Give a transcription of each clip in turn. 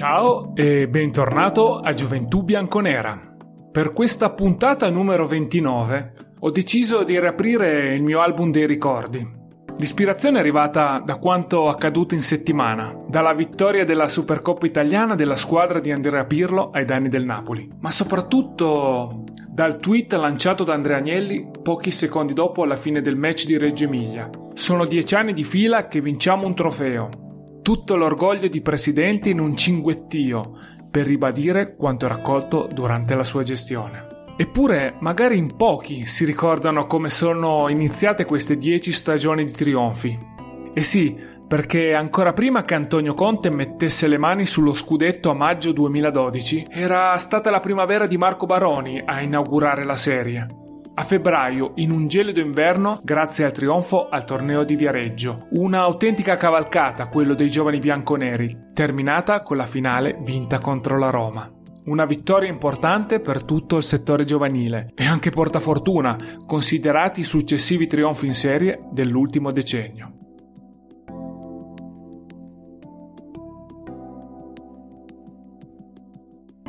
Ciao e bentornato a Gioventù Bianconera. Per questa puntata numero 29 ho deciso di riaprire il mio album dei ricordi. L'ispirazione è arrivata da quanto accaduto in settimana, dalla vittoria della Supercoppa italiana della squadra di Andrea Pirlo ai danni del Napoli, ma soprattutto dal tweet lanciato da Andrea Agnelli pochi secondi dopo la fine del match di Reggio Emilia. Sono dieci anni di fila che vinciamo un trofeo. Tutto l'orgoglio di presidente in un cinguettio per ribadire quanto raccolto durante la sua gestione. Eppure, magari in pochi si ricordano come sono iniziate queste dieci stagioni di trionfi. E sì, perché ancora prima che Antonio Conte mettesse le mani sullo scudetto a maggio 2012, era stata la primavera di Marco Baroni a inaugurare la serie. A febbraio, in un gelido inverno, grazie al trionfo al torneo di Viareggio, una autentica cavalcata quello dei giovani bianconeri, terminata con la finale vinta contro la Roma. Una vittoria importante per tutto il settore giovanile e anche portafortuna, considerati i successivi trionfi in serie dell'ultimo decennio.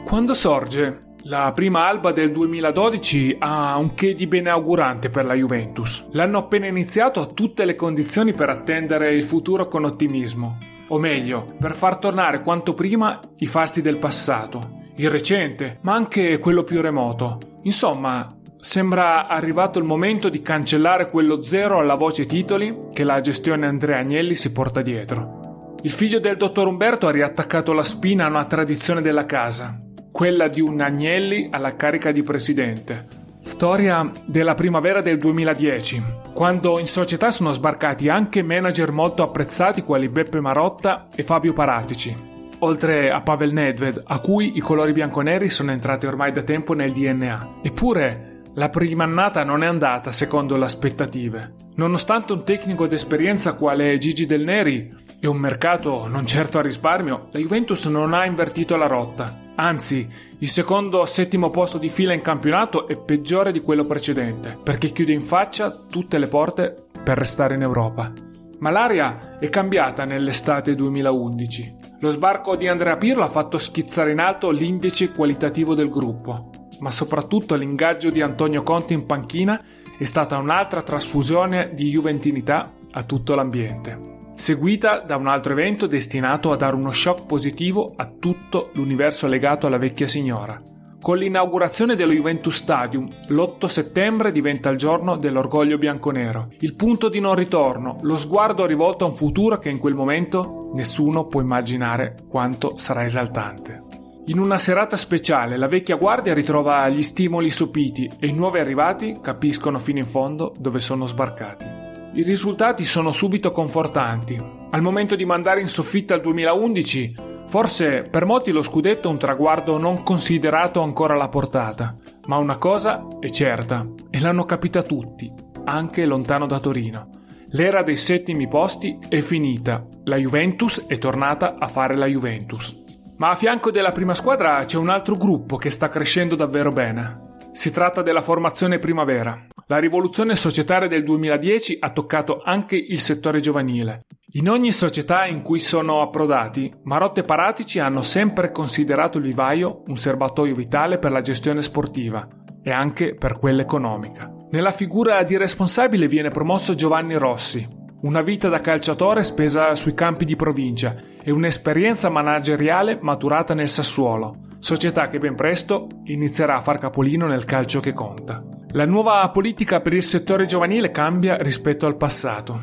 Quando sorge? La prima alba del 2012 ha un che di beneaugurante per la Juventus. L'anno appena iniziato ha tutte le condizioni per attendere il futuro con ottimismo. O meglio, per far tornare quanto prima i fasti del passato, il recente, ma anche quello più remoto. Insomma, sembra arrivato il momento di cancellare quello zero alla voce titoli che la gestione Andrea Agnelli si porta dietro. Il figlio del dottor Umberto ha riattaccato la spina a una tradizione della casa, quella di un Agnelli alla carica di presidente. Storia della primavera del 2010, quando in società sono sbarcati anche manager molto apprezzati quali Beppe Marotta e Fabio Paratici, oltre a Pavel Nedved, a cui i colori bianconeri sono entrati ormai da tempo nel DNA. Eppure, la prima annata non è andata secondo le aspettative. Nonostante un tecnico d'esperienza quale Gigi Del Neri e un mercato non certo a risparmio, la Juventus non ha invertito la rotta. Anzi, il secondo settimo posto di fila in campionato è peggiore di quello precedente, perché chiude in faccia tutte le porte per restare in Europa. Ma l'aria è cambiata nell'estate 2011. Lo sbarco di Andrea Pirlo ha fatto schizzare in alto l'indice qualitativo del gruppo, ma soprattutto l'ingaggio di Antonio Conte in panchina è stata un'altra trasfusione di juventinità a tutto l'ambiente seguita da un altro evento destinato a dare uno shock positivo a tutto l'universo legato alla vecchia signora. Con l'inaugurazione dello Juventus Stadium, l'8 settembre diventa il giorno dell'orgoglio bianconero, il punto di non ritorno, lo sguardo rivolto a un futuro che in quel momento nessuno può immaginare quanto sarà esaltante. In una serata speciale la vecchia guardia ritrova gli stimoli sopiti e i nuovi arrivati capiscono fino in fondo dove sono sbarcati. I risultati sono subito confortanti. Al momento di mandare in soffitta il 2011, forse per molti lo scudetto è un traguardo non considerato ancora alla portata, ma una cosa è certa, e l'hanno capita tutti, anche lontano da Torino. L'era dei settimi posti è finita, la Juventus è tornata a fare la Juventus. Ma a fianco della prima squadra c'è un altro gruppo che sta crescendo davvero bene. Si tratta della formazione primavera. La rivoluzione societaria del 2010 ha toccato anche il settore giovanile. In ogni società in cui sono approdati, Marotte e Paratici hanno sempre considerato il vivaio un serbatoio vitale per la gestione sportiva e anche per quella economica. Nella figura di responsabile viene promosso Giovanni Rossi, una vita da calciatore spesa sui campi di provincia e un'esperienza manageriale maturata nel Sassuolo, società che ben presto inizierà a far capolino nel calcio che conta. La nuova politica per il settore giovanile cambia rispetto al passato.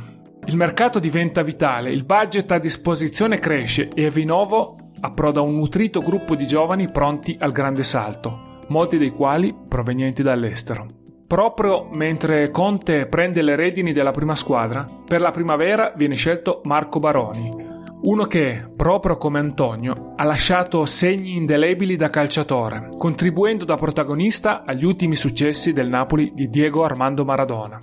Il mercato diventa vitale, il budget a disposizione cresce e Vinovo approda un nutrito gruppo di giovani pronti al grande salto, molti dei quali provenienti dall'estero. Proprio mentre Conte prende le redini della prima squadra, per la primavera viene scelto Marco Baroni, uno che, proprio come Antonio, ha lasciato segni indelebili da calciatore, contribuendo da protagonista agli ultimi successi del Napoli di Diego Armando Maradona.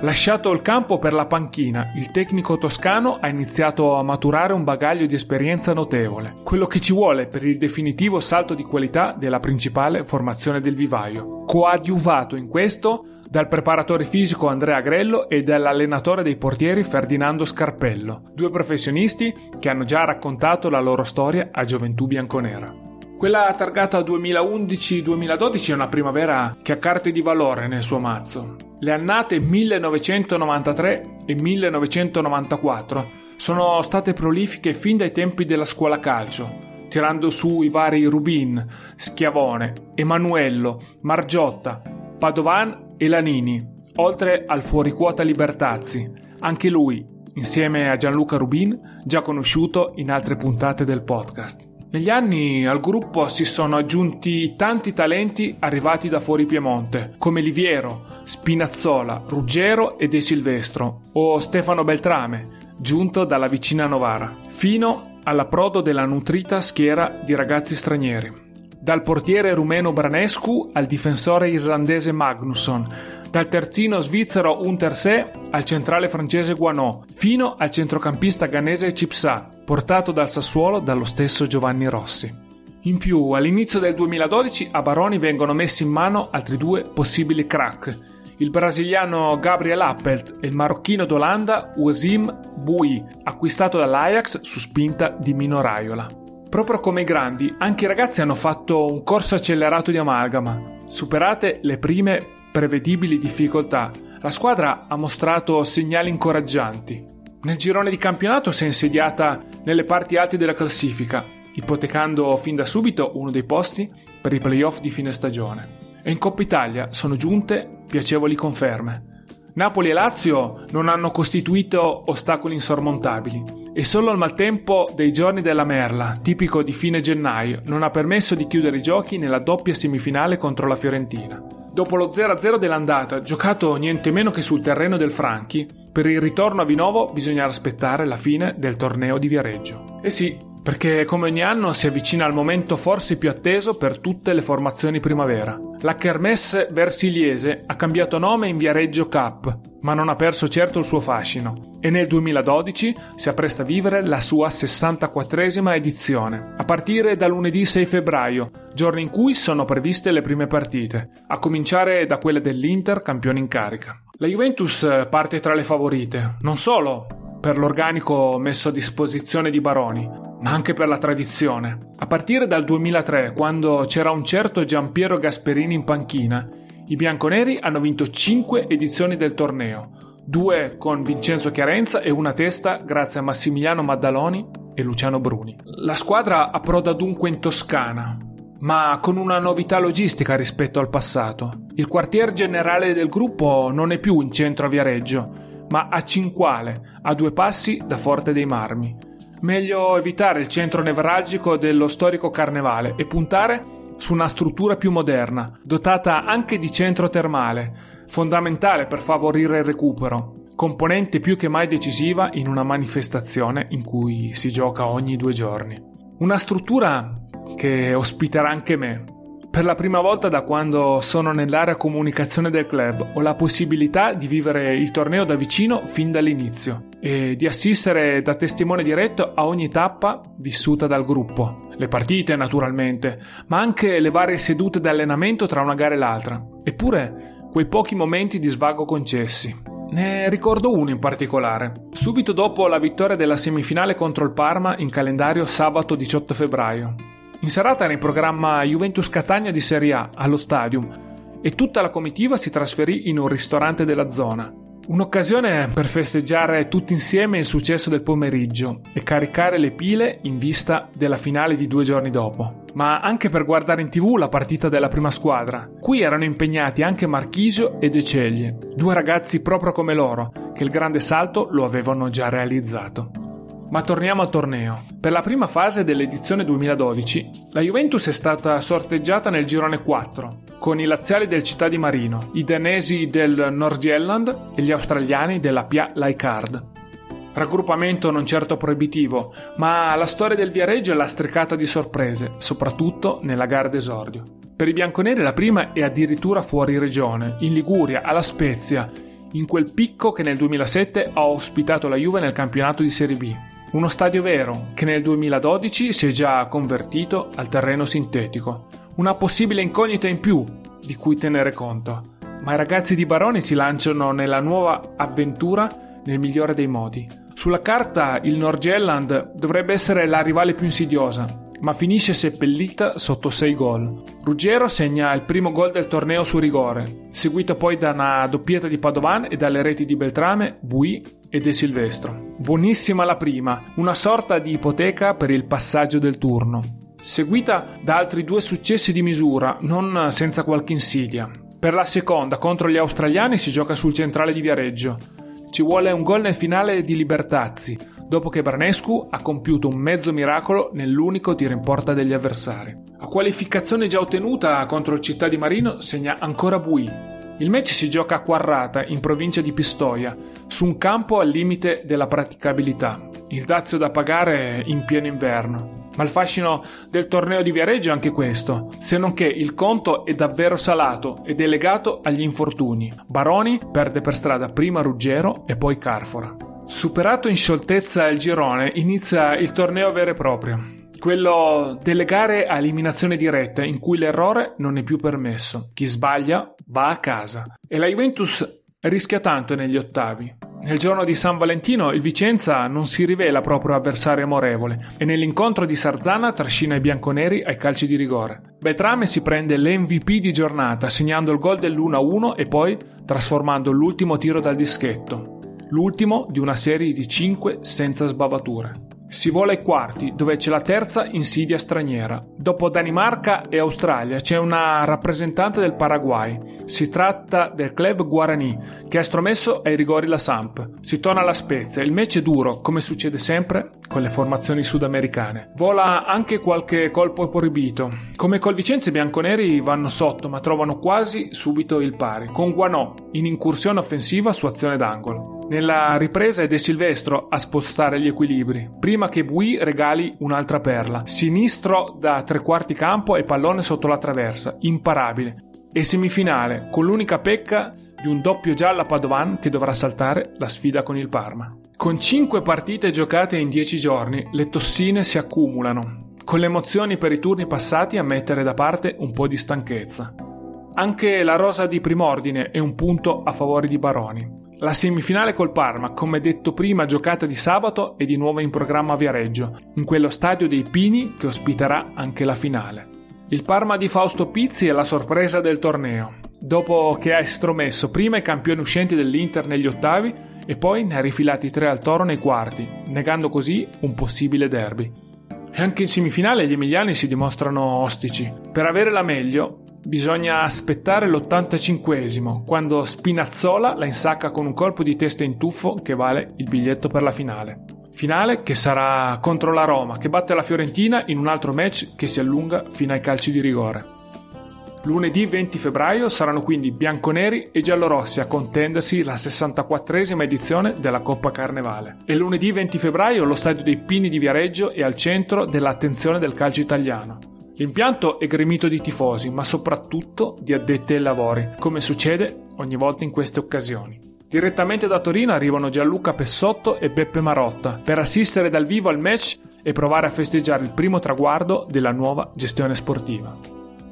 Lasciato il campo per la panchina, il tecnico toscano ha iniziato a maturare un bagaglio di esperienza notevole, quello che ci vuole per il definitivo salto di qualità della principale formazione del vivaio. Coadiuvato in questo dal preparatore fisico Andrea Grello e dall'allenatore dei portieri Ferdinando Scarpello, due professionisti che hanno già raccontato la loro storia a Gioventù Bianconera. Quella targata 2011-2012 è una primavera che ha carte di valore nel suo mazzo. Le annate 1993 e 1994 sono state prolifiche fin dai tempi della scuola calcio, tirando su i vari Rubin, Schiavone, Emanuello, Margiotta, Padovan e Lanini, oltre al fuoriquota Libertazzi, anche lui, insieme a Gianluca Rubin, già conosciuto in altre puntate del podcast. Negli anni al gruppo si sono aggiunti tanti talenti arrivati da fuori Piemonte, come Liviero, Spinazzola, Ruggero e De Silvestro, o Stefano Beltrame, giunto dalla vicina Novara, fino all'approdo della nutrita schiera di ragazzi stranieri. Dal portiere rumeno Branescu al difensore islandese Magnusson, dal terzino svizzero Untersee al centrale francese Guanò, fino al centrocampista ghanese Cipsa, portato dal Sassuolo dallo stesso Giovanni Rossi. In più, all'inizio del 2012 a Baroni vengono messi in mano altri due possibili crack, il brasiliano Gabriel Appelt e il marocchino d'Olanda Wasim Boui, acquistato dall'Ajax su spinta di Mino Raiola. Proprio come i grandi, anche i ragazzi hanno fatto un corso accelerato di amalgama. Superate le prime prevedibili difficoltà, la squadra ha mostrato segnali incoraggianti. Nel girone di campionato si è insediata nelle parti alte della classifica, ipotecando fin da subito uno dei posti per i playoff di fine stagione. E in Coppa Italia sono giunte piacevoli conferme. Napoli e Lazio non hanno costituito ostacoli insormontabili e solo il maltempo dei giorni della merla, tipico di fine gennaio, non ha permesso di chiudere i giochi nella doppia semifinale contro la Fiorentina. Dopo lo 0-0 dell'andata, giocato niente meno che sul terreno del Franchi, per il ritorno a Vinovo bisogna aspettare la fine del torneo di Viareggio. E sì, perché come ogni anno si avvicina al momento forse più atteso per tutte le formazioni primavera. La Kermesse Versiliese ha cambiato nome in Viareggio Cup, ma non ha perso certo il suo fascino e nel 2012 si appresta a vivere la sua 64esima edizione, a partire da lunedì 6 febbraio, giorno in cui sono previste le prime partite, a cominciare da quelle dell'Inter campione in carica. La Juventus parte tra le favorite, non solo per l'organico messo a disposizione di Baroni, ma anche per la tradizione. A partire dal 2003, quando c'era un certo Giampiero Gasperini in panchina, i bianconeri hanno vinto 5 edizioni del torneo, due con Vincenzo Chiarenza e una testa grazie a Massimiliano Maddaloni e Luciano Bruni. La squadra approda dunque in Toscana, ma con una novità logistica rispetto al passato. Il quartier generale del gruppo non è più in centro a Viareggio, ma a Cinquale, a due passi da Forte dei Marmi. Meglio evitare il centro nevralgico dello storico carnevale e puntare su una struttura più moderna, dotata anche di centro termale, fondamentale per favorire il recupero, componente più che mai decisiva in una manifestazione in cui si gioca ogni due giorni. Una struttura che ospiterà anche me. Per la prima volta da quando sono nell'area comunicazione del club ho la possibilità di vivere il torneo da vicino fin dall'inizio e di assistere da testimone diretto a ogni tappa vissuta dal gruppo. Le partite naturalmente, ma anche le varie sedute di allenamento tra una gara e l'altra. Eppure quei pochi momenti di svago concessi. Ne ricordo uno in particolare. Subito dopo la vittoria della semifinale contro il Parma in calendario sabato 18 febbraio. In serata era in programma Juventus Catania di Serie A allo Stadium e tutta la comitiva si trasferì in un ristorante della zona. Un'occasione per festeggiare tutti insieme il successo del pomeriggio e caricare le pile in vista della finale di due giorni dopo, ma anche per guardare in tv la partita della prima squadra. Qui erano impegnati anche Marchisio e De Ceglie, due ragazzi proprio come loro, che il grande salto lo avevano già realizzato. Ma torniamo al torneo. Per la prima fase dell'edizione 2012, la Juventus è stata sorteggiata nel girone 4, con i laziali del Città di Marino, i danesi del Nordirland e gli australiani della Pia Laicard. Raggruppamento non certo proibitivo, ma la storia del Viareggio è lastricata di sorprese, soprattutto nella gara d'esordio. Per i bianconeri la prima è addirittura fuori regione, in Liguria, alla Spezia, in quel picco che nel 2007 ha ospitato la Juve nel campionato di Serie B. Uno stadio vero che nel 2012 si è già convertito al terreno sintetico. Una possibile incognita in più di cui tenere conto. ma i ragazzi di Baroni si lanciano nella nuova avventura nel migliore dei modi. Sulla carta il Norgelland dovrebbe essere la rivale più insidiosa, ma finisce seppellita sotto 6 gol. Ruggero segna il primo gol del torneo su rigore, seguito poi da una doppietta di Padovan e dalle reti di Beltrame, Bui e De Silvestro. Buonissima la prima, una sorta di ipoteca per il passaggio del turno, seguita da altri due successi di misura, non senza qualche insidia. Per la seconda, contro gli australiani, si gioca sul centrale di Viareggio. Ci vuole un gol nel finale di Libertazzi, dopo che Branescu ha compiuto un mezzo miracolo nell'unico tiro in porta degli avversari. A qualificazione già ottenuta contro il Città di Marino segna ancora Bui. Il match si gioca a Quarrata, in provincia di Pistoia, su un campo al limite della praticabilità. Il dazio da pagare in pieno inverno. Ma il fascino del torneo di Viareggio è anche questo, se non che il conto è davvero salato ed è legato agli infortuni. Baroni perde per strada prima Ruggero e poi Carfora. Superato in scioltezza il girone, inizia il torneo vero e proprio. Quello delle gare a eliminazione diretta, in cui l'errore non è più permesso. Chi sbaglia va a casa. E la Juventus rischia tanto negli ottavi. Nel giorno di San Valentino il Vicenza non si rivela proprio avversario amorevole e nell'incontro di Sarzana trascina i bianconeri ai calci di rigore. Beltrame si prende l'MVP di giornata segnando il gol dell'1-1 e poi trasformando l'ultimo tiro dal dischetto l'ultimo di una serie di 5 senza sbavature. Si vola ai quarti, dove c'è la terza insidia straniera. Dopo Danimarca e Australia c'è una rappresentante del Paraguay. Si tratta del club Guarani, che ha stromesso ai rigori la Samp. Si torna alla Spezia. Il match è duro, come succede sempre con le formazioni sudamericane. Vola anche qualche colpo proibito. Come col Vicenza i bianconeri vanno sotto, ma trovano quasi subito il pari, con Guanò in incursione offensiva su azione d'angolo. Nella ripresa è De Silvestro a spostare gli equilibri, prima che Bui regali un'altra perla. Sinistro da tre quarti campo e pallone sotto la traversa, imparabile. E semifinale, con l'unica pecca di un doppio giallo a Padovan che dovrà saltare la sfida con il Parma. Con cinque partite giocate in dieci giorni, le tossine si accumulano, con le emozioni per i turni passati a mettere da parte un po' di stanchezza. Anche la rosa di primordine è un punto a favore di Baroni. La semifinale col Parma, come detto prima, giocata di sabato e di nuovo in programma a Viareggio, in quello stadio dei Pini che ospiterà anche la finale. Il Parma di Fausto Pizzi è la sorpresa del torneo, dopo che ha estromesso prima i campioni uscenti dell'Inter negli ottavi e poi ne ha rifilati tre al toro nei quarti, negando così un possibile derby. E anche in semifinale gli emiliani si dimostrano ostici. Per avere la meglio, Bisogna aspettare l'85esimo, quando Spinazzola la insacca con un colpo di testa in tuffo che vale il biglietto per la finale. Finale che sarà contro la Roma, che batte la Fiorentina in un altro match che si allunga fino ai calci di rigore. Lunedì 20 febbraio saranno quindi bianconeri e giallorossi a contendersi la 64esima edizione della Coppa Carnevale. E lunedì 20 febbraio lo stadio dei Pini di Viareggio è al centro dell'attenzione del calcio italiano. L'impianto è gremito di tifosi, ma soprattutto di addetti ai lavori, come succede ogni volta in queste occasioni. Direttamente da Torino arrivano Gianluca Pessotto e Beppe Marotta per assistere dal vivo al match e provare a festeggiare il primo traguardo della nuova gestione sportiva.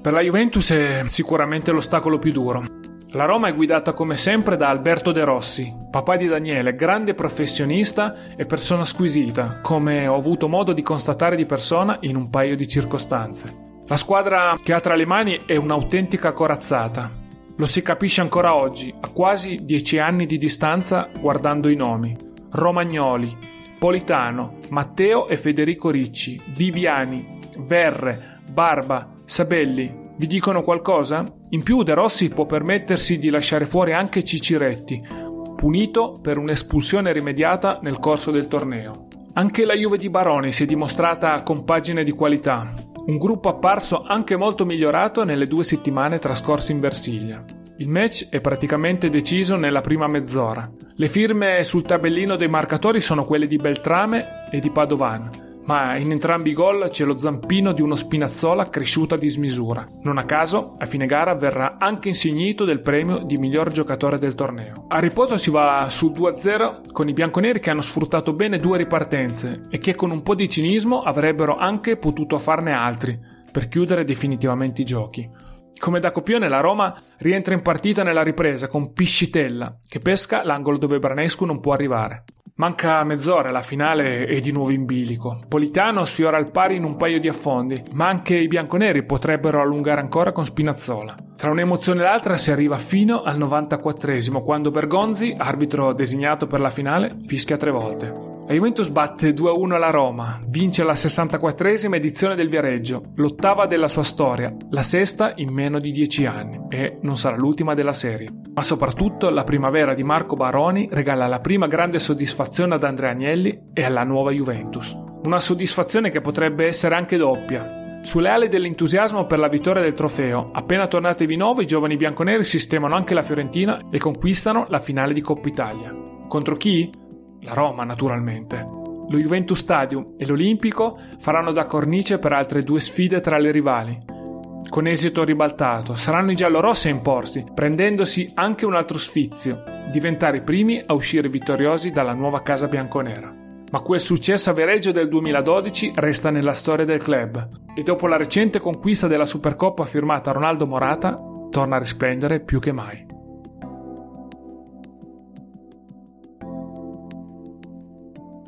Per la Juventus è sicuramente l'ostacolo più duro. La Roma è guidata come sempre da Alberto De Rossi, papà di Daniele, grande professionista e persona squisita, come ho avuto modo di constatare di persona in un paio di circostanze. La squadra che ha tra le mani è un'autentica corazzata. Lo si capisce ancora oggi, a quasi dieci anni di distanza guardando i nomi. Romagnoli, Politano, Matteo e Federico Ricci, Viviani, Verre, Barba, Sabelli, vi dicono qualcosa? In più De Rossi può permettersi di lasciare fuori anche Ciciretti, punito per un'espulsione rimediata nel corso del torneo. Anche la Juve di Baroni si è dimostrata compagine di qualità, un gruppo apparso anche molto migliorato nelle due settimane trascorse in Versilia. Il match è praticamente deciso nella prima mezz'ora. Le firme sul tabellino dei marcatori sono quelle di Beltrame e di Padovan, ma in entrambi i gol c'è lo zampino di uno Spinazzola cresciuto a dismisura. Non a caso, a fine gara verrà anche insignito del premio di miglior giocatore del torneo. A riposo si va sul 2-0 con i bianconeri che hanno sfruttato bene due ripartenze e che con un po' di cinismo avrebbero anche potuto farne altri per chiudere definitivamente i giochi. Come da copione la Roma rientra in partita nella ripresa con Piscitella che pesca l'angolo dove Branescu non può arrivare. Manca mezz'ora, la finale è di nuovo in bilico. Politano sfiora al pari in un paio di affondi, ma anche i bianconeri potrebbero allungare ancora con Spinazzola. Tra un'emozione e l'altra si arriva fino al 94esimo, quando Bergonzi, arbitro designato per la finale, fischia tre volte. La Juventus batte 2-1 la Roma, vince la 64esima edizione del Viareggio, l'ottava della sua storia, la sesta in meno di dieci anni e non sarà l'ultima della serie. Ma soprattutto la primavera di Marco Baroni regala la prima grande soddisfazione ad Andrea Agnelli e alla nuova Juventus. Una soddisfazione che potrebbe essere anche doppia, sulle ali dell'entusiasmo per la vittoria del trofeo, appena tornati di nuovo i giovani bianconeri sistemano anche la Fiorentina e conquistano la finale di Coppa Italia. Contro chi? La Roma naturalmente. Lo Juventus Stadium e l'Olimpico faranno da cornice per altre due sfide tra le rivali. Con esito ribaltato, saranno i giallorossi a imporsi, prendendosi anche un altro sfizio, diventare i primi a uscire vittoriosi dalla nuova casa bianconera. Ma quel successo a Vereggio del 2012 resta nella storia del club e dopo la recente conquista della Supercoppa firmata Ronaldo Morata, torna a risplendere più che mai.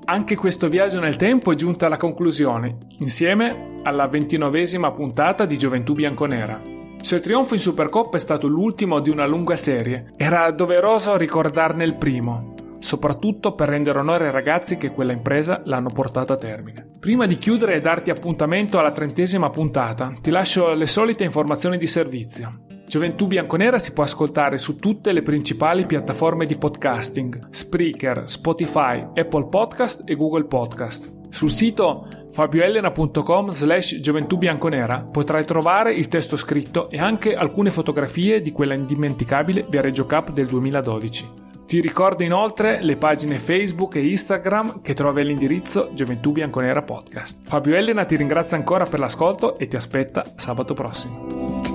Anche questo viaggio nel tempo è giunto alla conclusione, insieme alla ventinovesima puntata di Gioventù Bianconera. Se il trionfo in Supercoppa è stato l'ultimo di una lunga serie, era doveroso ricordarne il primo, soprattutto per rendere onore ai ragazzi che quella impresa l'hanno portata a termine. Prima di chiudere e darti appuntamento alla trentesima puntata, ti lascio le solite informazioni di servizio. Gioventù Bianconera si può ascoltare su tutte le principali piattaforme di podcasting, Spreaker, Spotify, Apple Podcast e Google Podcast. Sul sito fabioelena.com slash gioventù bianconera potrai trovare il testo scritto e anche alcune fotografie di quella indimenticabile Viareggio Cup del 2012. Ti ricordo inoltre le pagine Facebook e Instagram che trovi all'indirizzo Gioventù Bianconera Podcast. Fabio Elena ti ringrazia ancora per l'ascolto e ti aspetta sabato prossimo.